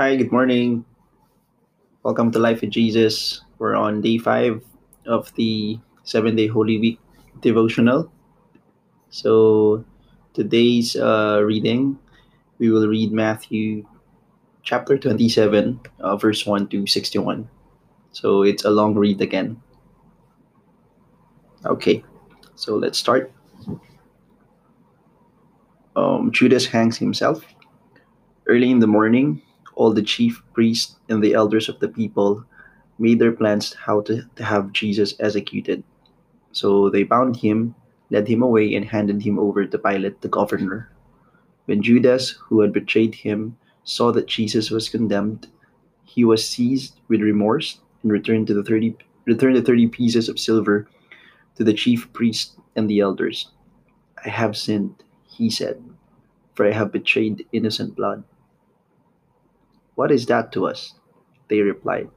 Hi, good morning. Welcome to Life with Jesus. We're on day five of the seven day Holy Week devotional. So, today's uh, reading, we will read Matthew chapter 27, uh, verse 1 to 61. So, it's a long read again. Okay, so let's start. Um, Judas hangs himself. Early in the morning, all the chief priests and the elders of the people made their plans how to, to have Jesus executed. So they bound him, led him away, and handed him over to Pilate the governor. When Judas, who had betrayed him, saw that Jesus was condemned, he was seized with remorse and returned to the thirty returned the thirty pieces of silver to the chief priests and the elders. I have sinned, he said, for I have betrayed innocent blood. What is that to us? They replied,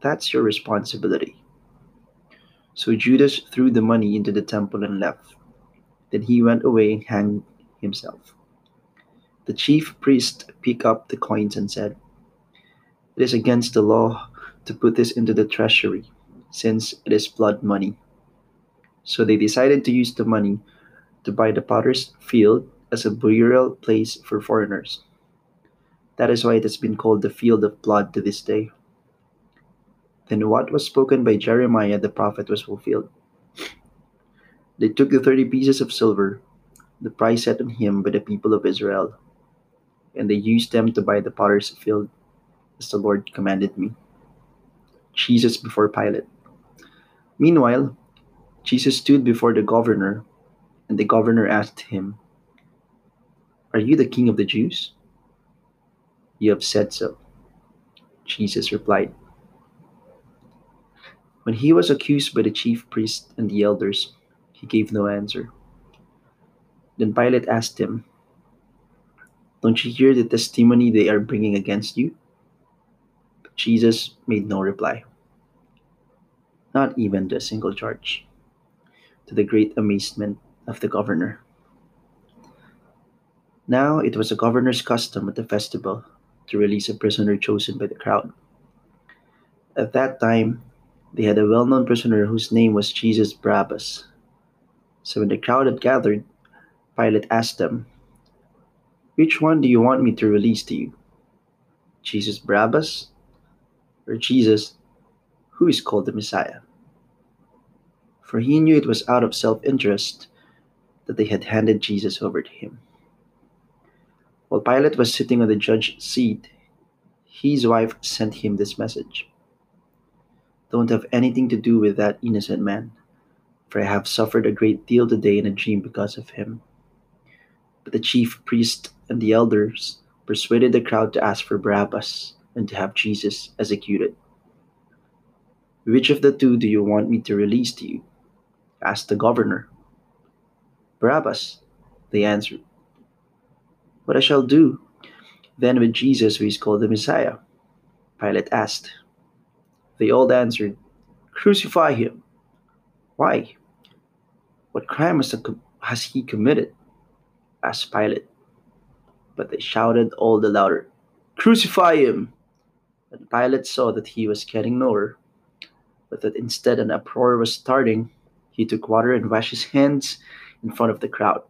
That's your responsibility. So Judas threw the money into the temple and left. Then he went away and hanged himself. The chief priest picked up the coins and said, It is against the law to put this into the treasury, since it is blood money. So they decided to use the money to buy the potter's field as a burial place for foreigners. That is why it has been called the field of blood to this day. Then what was spoken by Jeremiah the prophet was fulfilled. They took the thirty pieces of silver, the price set on him by the people of Israel, and they used them to buy the potter's field, as the Lord commanded me. Jesus before Pilate. Meanwhile, Jesus stood before the governor, and the governor asked him, Are you the king of the Jews? You have said so. Jesus replied. When he was accused by the chief priests and the elders, he gave no answer. Then Pilate asked him, Don't you hear the testimony they are bringing against you? But Jesus made no reply, not even to a single charge, to the great amazement of the governor. Now it was a governor's custom at the festival to release a prisoner chosen by the crowd. At that time, they had a well known prisoner whose name was Jesus Barabbas. So when the crowd had gathered, Pilate asked them, Which one do you want me to release to you? Jesus Barabbas or Jesus, who is called the Messiah? For he knew it was out of self interest that they had handed Jesus over to him. While Pilate was sitting on the judge's seat, his wife sent him this message Don't have anything to do with that innocent man, for I have suffered a great deal today in a dream because of him. But the chief priest and the elders persuaded the crowd to ask for Barabbas and to have Jesus executed. Which of the two do you want me to release to you? asked the governor. Barabbas, they answered. What I shall do then with Jesus, who is called the Messiah? Pilate asked. They all answered, Crucify him. Why? What crime has he committed? asked Pilate. But they shouted all the louder, Crucify him! When Pilate saw that he was getting nowhere, but that instead an uproar was starting, he took water and washed his hands in front of the crowd.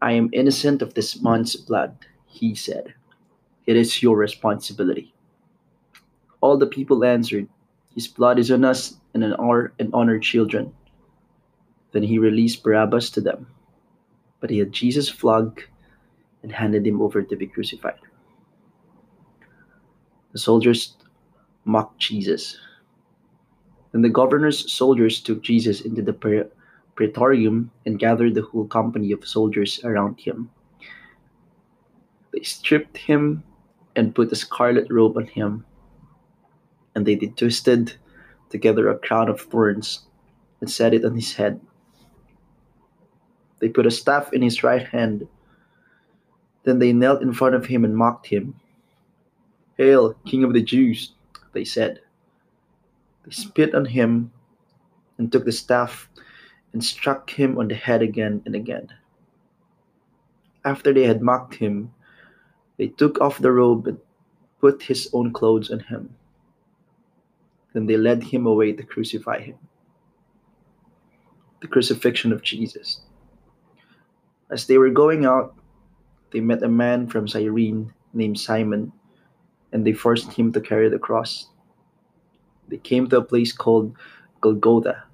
I am innocent of this man's blood, he said. It is your responsibility. All the people answered, His blood is on us and on our and on our children. Then he released Barabbas to them. But he had Jesus flogged and handed him over to be crucified. The soldiers mocked Jesus. Then the governor's soldiers took Jesus into the praetorium and gathered the whole company of soldiers around him. They stripped him and put a scarlet robe on him, and they twisted together a crown of thorns and set it on his head. They put a staff in his right hand. Then they knelt in front of him and mocked him. Hail, King of the Jews, they said. They spit on him and took the staff and struck him on the head again and again. After they had mocked him, they took off the robe and put his own clothes on him. Then they led him away to crucify him. The crucifixion of Jesus. As they were going out, they met a man from Cyrene named Simon, and they forced him to carry the cross. They came to a place called Golgotha,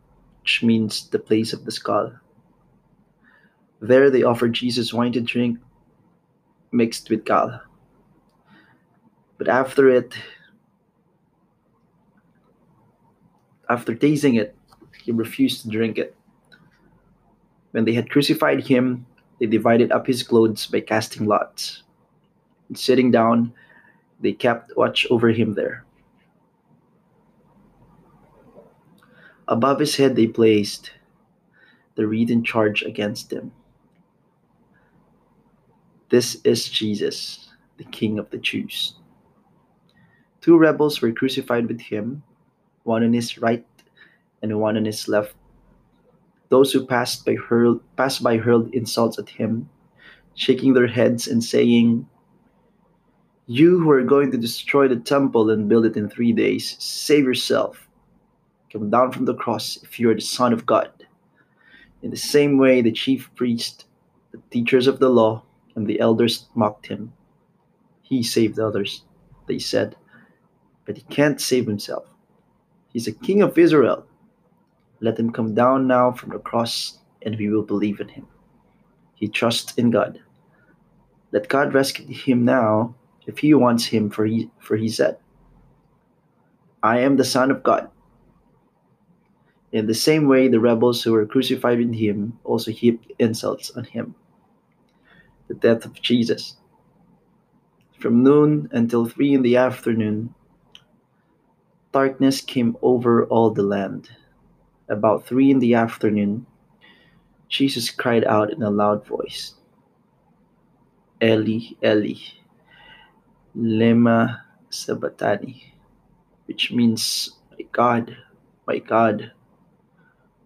which means the place of the skull. There they offered Jesus wine to drink mixed with gall. But after it, after tasting it, he refused to drink it. When they had crucified him, they divided up his clothes by casting lots. And sitting down, they kept watch over him there. Above his head they placed the written charge against him. This is Jesus, the King of the Jews. Two rebels were crucified with him, one on his right and one on his left. Those who passed by hurled, passed by hurled insults at him, shaking their heads and saying, You who are going to destroy the temple and build it in three days, save yourself. Come down from the cross if you are the Son of God. In the same way, the chief priests, the teachers of the law, and the elders mocked him. He saved others, they said, but he can't save himself. He's a king of Israel. Let him come down now from the cross, and we will believe in him. He trusts in God. Let God rescue him now if he wants him, for he, for he said, I am the Son of God. In the same way, the rebels who were crucified with him also heaped insults on him the death of Jesus. From noon until three in the afternoon, darkness came over all the land. About three in the afternoon, Jesus cried out in a loud voice, Eli, Eli, lema sabachthani, which means, My God, my God,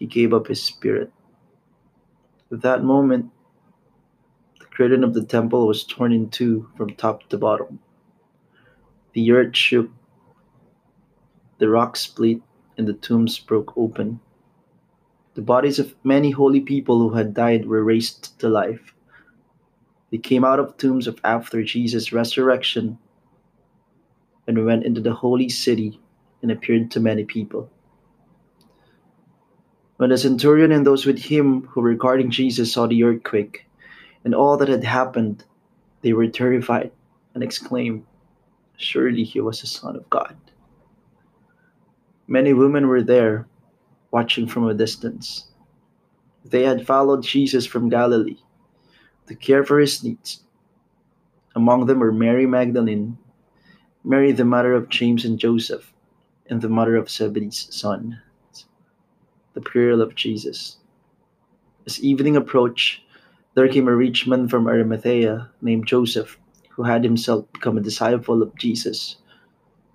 he gave up his spirit. At that moment, the curtain of the temple was torn in two from top to bottom. The earth shook, the rocks split, and the tombs broke open. The bodies of many holy people who had died were raised to life. They came out of tombs of after Jesus' resurrection and went into the holy city and appeared to many people. When the centurion and those with him who were guarding Jesus saw the earthquake and all that had happened, they were terrified and exclaimed, Surely he was the Son of God. Many women were there, watching from a distance. They had followed Jesus from Galilee to care for his needs. Among them were Mary Magdalene, Mary the mother of James and Joseph, and the mother of Zebedee's son the burial of Jesus. As evening approached, there came a rich man from Arimathea named Joseph, who had himself become a disciple of Jesus.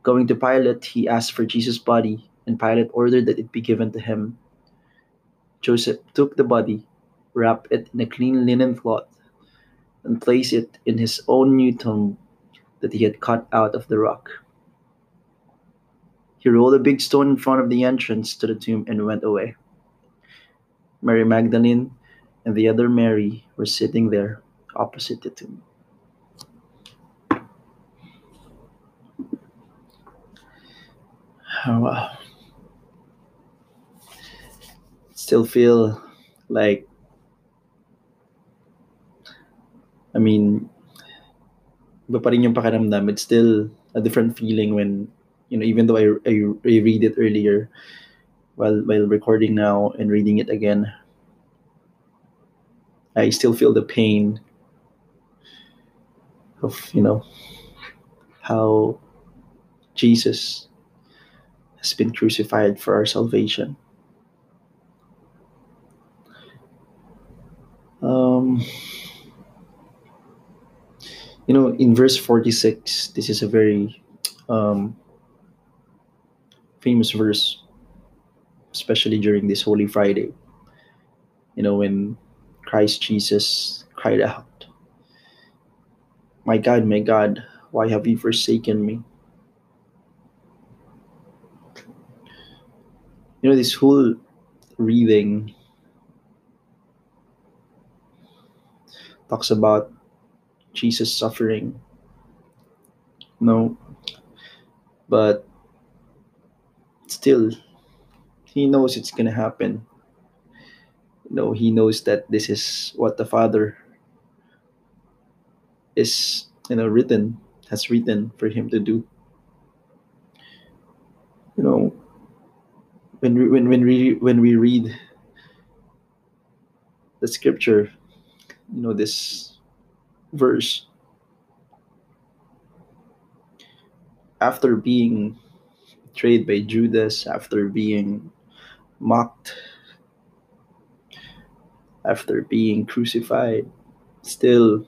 Going to Pilate, he asked for Jesus' body, and Pilate ordered that it be given to him. Joseph took the body, wrapped it in a clean linen cloth, and placed it in his own new tomb that he had cut out of the rock. He rolled a big stone in front of the entrance to the tomb and went away. Mary Magdalene and the other Mary were sitting there opposite the tomb. Oh, wow. Still feel like, I mean, rin yung. It's still a different feeling when you know even though I, I, I read it earlier while while recording now and reading it again i still feel the pain of you know how Jesus has been crucified for our salvation. Um, you know, in verse 46, this is a very um, famous verse, especially during this Holy Friday. You know, when Christ Jesus cried out, My God, my God, why have you forsaken me? You know, this whole reading talks about Jesus suffering. No, but still, he knows it's gonna happen. You know, he knows that this is what the Father is, you know, written has written for him to do. You know, when we when when we when we read the scripture, you know this verse after being betrayed by Judas, after being mocked, after being crucified, still,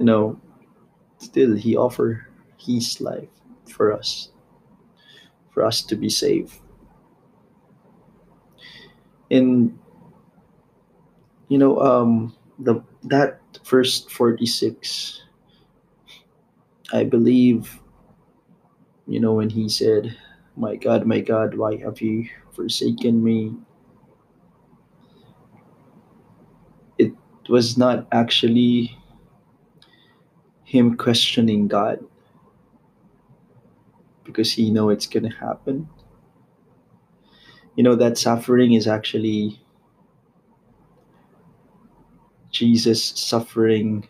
you know, still he offered his life for us, for us to be saved. And you know, um, the that verse forty six, I believe, you know, when he said, "My God, my God, why have you forsaken me?" It was not actually him questioning God because he know it's gonna happen. You know that suffering is actually Jesus suffering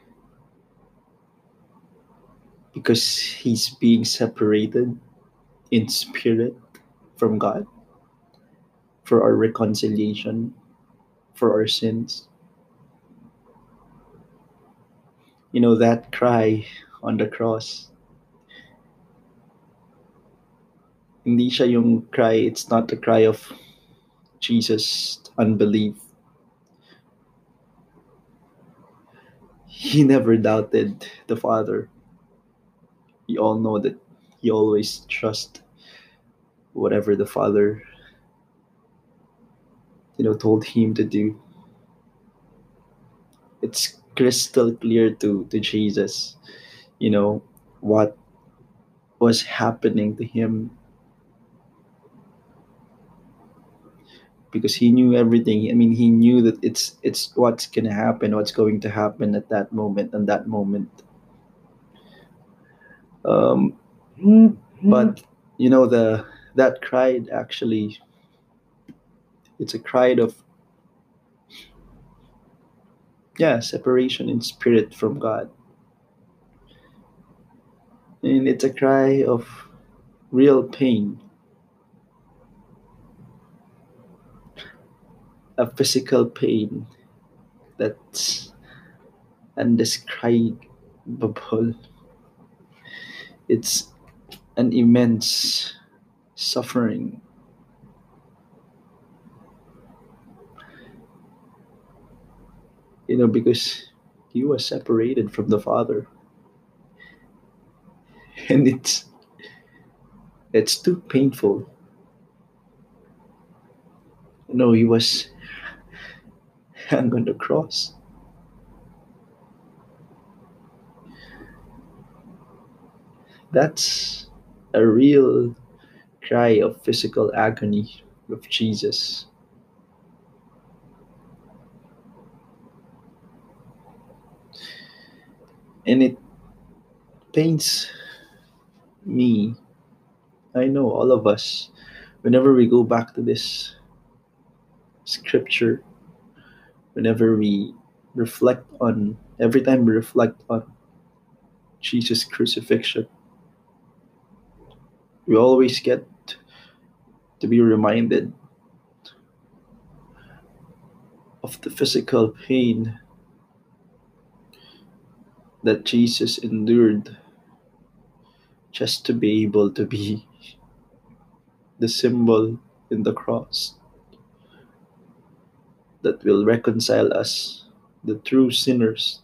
because he's being separated in spirit from God for our reconciliation, for our sins. You know that cry on the cross. Hindi siya yung cry, it's not the cry of Jesus' unbelief. He never doubted the Father. We all know that he always trust whatever the Father you know told him to do. It's crystal clear to to Jesus, you know, what was happening to him because he knew everything. I mean, he knew that it's it's what's gonna happen, what's going to happen at that moment and that moment. Um, but you know the that cry actually it's a cry of yeah separation in spirit from God, and it's a cry of real pain, a physical pain that's undescribable. It's an immense suffering. You know, because he was separated from the Father. And it's it's too painful. You know, he was hung on the cross. That's a real cry of physical agony of Jesus. And it pains me. I know all of us, whenever we go back to this scripture, whenever we reflect on, every time we reflect on Jesus' crucifixion, we always get to be reminded of the physical pain that Jesus endured just to be able to be the symbol in the cross that will reconcile us, the true sinners,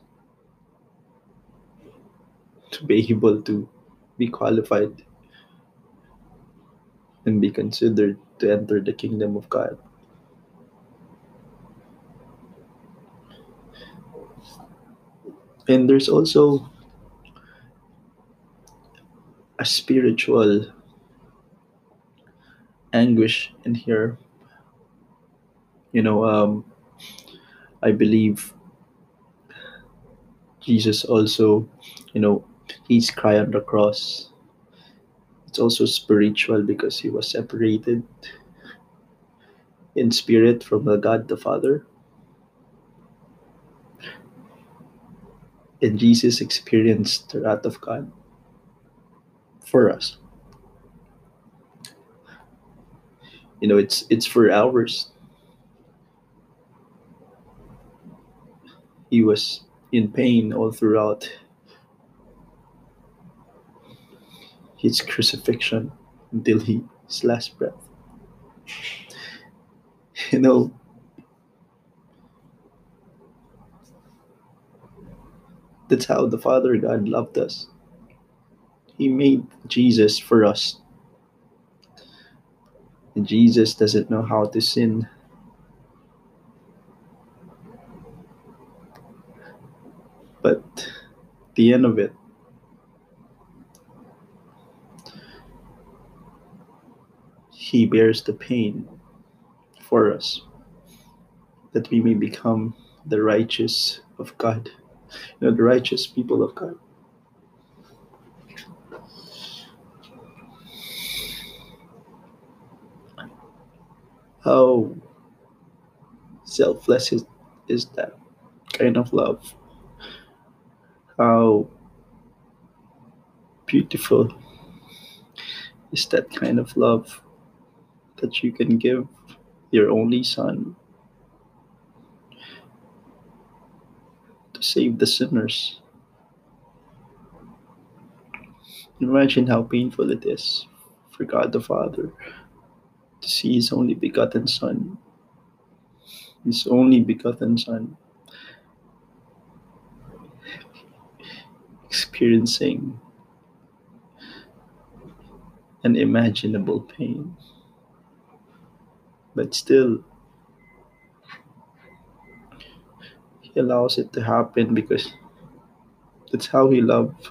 to be able to be qualified and be considered to enter the kingdom of God. And there's also a spiritual anguish in here. You know, um, I believe Jesus also, you know, he's cry on the cross. It's also spiritual because he was separated in spirit from the God the Father. And Jesus experienced the wrath of God for us. You know, it's it's for ours. He was in pain all throughout his crucifixion until he, his last breath. You know, that's how the Father God loved us. He made Jesus for us. And Jesus doesn't know how to sin. But the end of it, he bears the pain for us that we may become the righteous of God, you know, the righteous people of God. How selfless is, is that kind of love? How beautiful is that kind of love that you can give your only son to save the sinners? Imagine how painful it is for God the Father to see his only begotten Son, his only begotten Son, experiencing unimaginable pain. But still, he allows it to happen because that's how he loved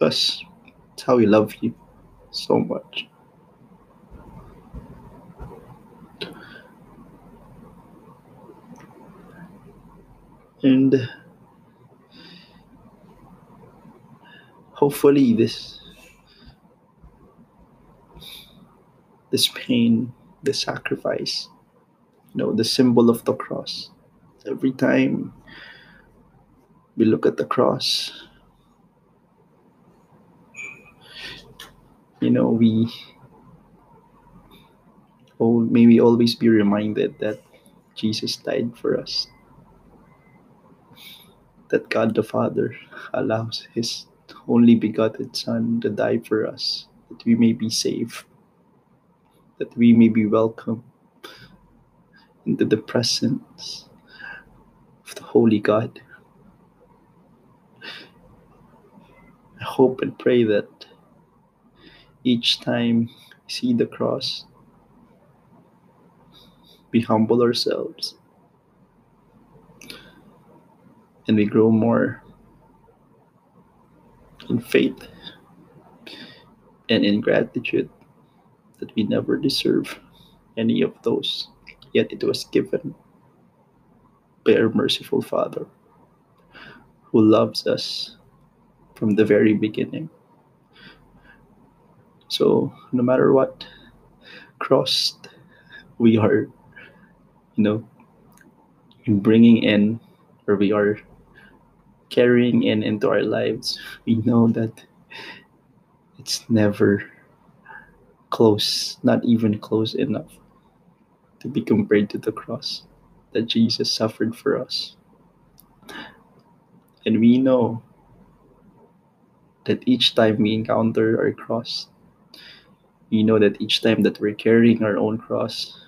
us. That's how he loved you so much. and hopefully this this pain the sacrifice you know the symbol of the cross. Every time we look at the cross you know we oh maybe always be reminded that jesus died for us. That God the Father allows His only begotten Son to die for us, that we may be saved, that we may be welcome into the presence of the Holy God. I hope and pray that each time we see the cross, we humble ourselves and we grow more in faith and in gratitude that we never deserve any of those, yet it was given by our merciful Father who loves us from the very beginning. So, no matter what crossed we are, you know, bringing in, or we are carrying in into our lives, we know that it's never close, not even close enough to be compared to the cross that Jesus suffered for us. And we know that each time we encounter our cross, we know that each time that we're carrying our own cross,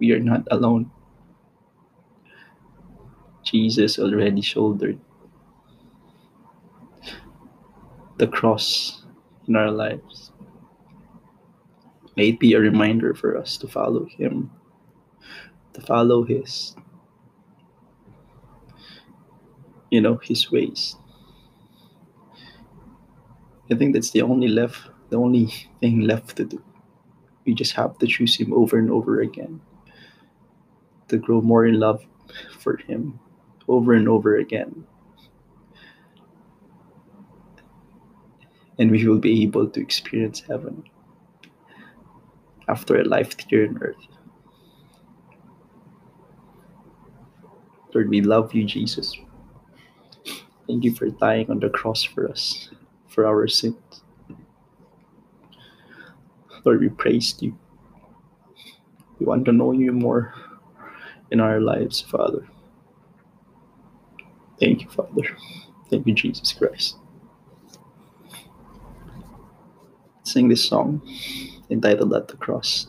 we are not alone. Jesus already shouldered the cross in our lives. May it be a reminder for us to follow Him, to follow His, you know, His ways. I think that's the only left, the only thing left to do. We just have to choose Him over and over again, to grow more in love for Him over and over again. And we will be able to experience heaven after a life here on earth. Lord, we love you, Jesus. Thank you for dying on the cross for us, for our sins. Lord, we praise you. We want to know you more in our lives, Father. Thank you, Father. Thank you, Jesus Christ. Sing this song entitled At the Cross.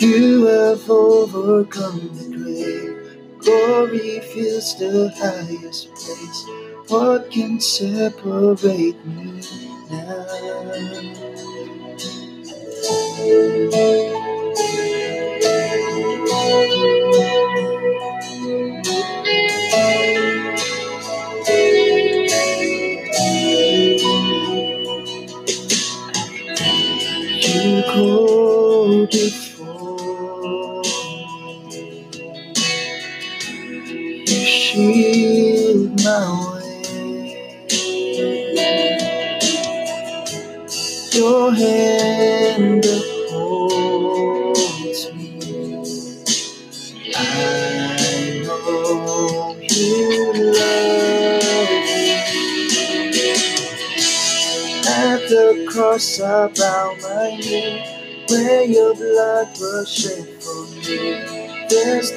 You have overcome the grave. Glory fills the highest place. What can separate me now?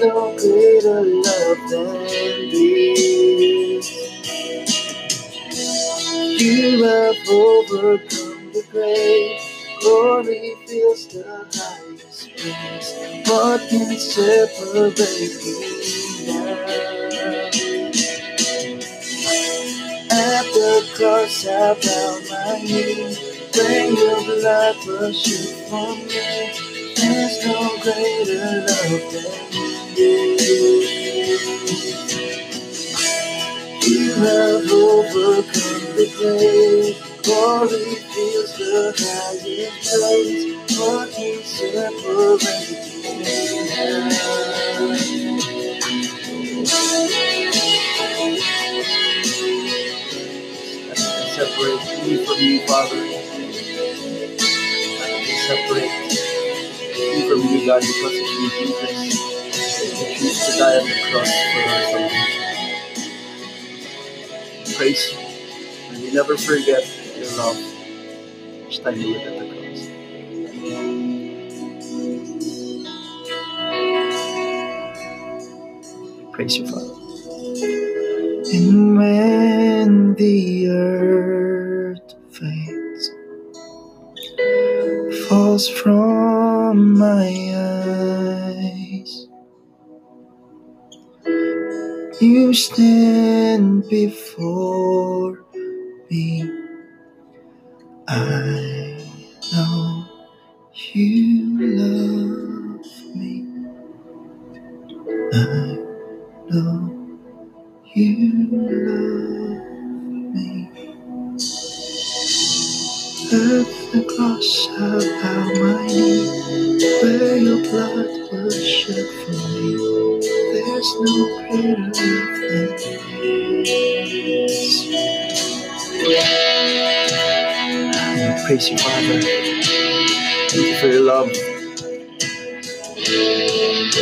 No greater love than this. You have overcome the grave, glory fills the highest place. What can separate me now? At the cross I bow my knee. When your blood was shed for me, there's no greater love than. You have overcome the grave. Glory fills the highest place. What can separate me now? to you, Father. They separate me from you, God, because of you, Jesus. To die on the cross for our salvation. Praise you. And we never forget your love standing look at the cross. Praise you, Father. And when the earth fades, falls from my you stand before me. I know you love me. I know you love me. At the cross, I my knee, where your blood was shed for me. There's no. We praise you, Father. Thank you for your love.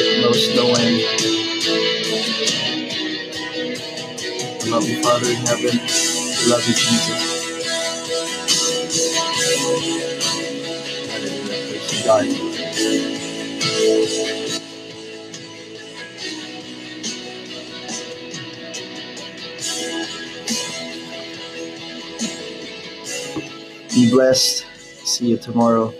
Knows no end. I love you, Father in heaven. I love you, Jesus. God. Blessed. See you tomorrow.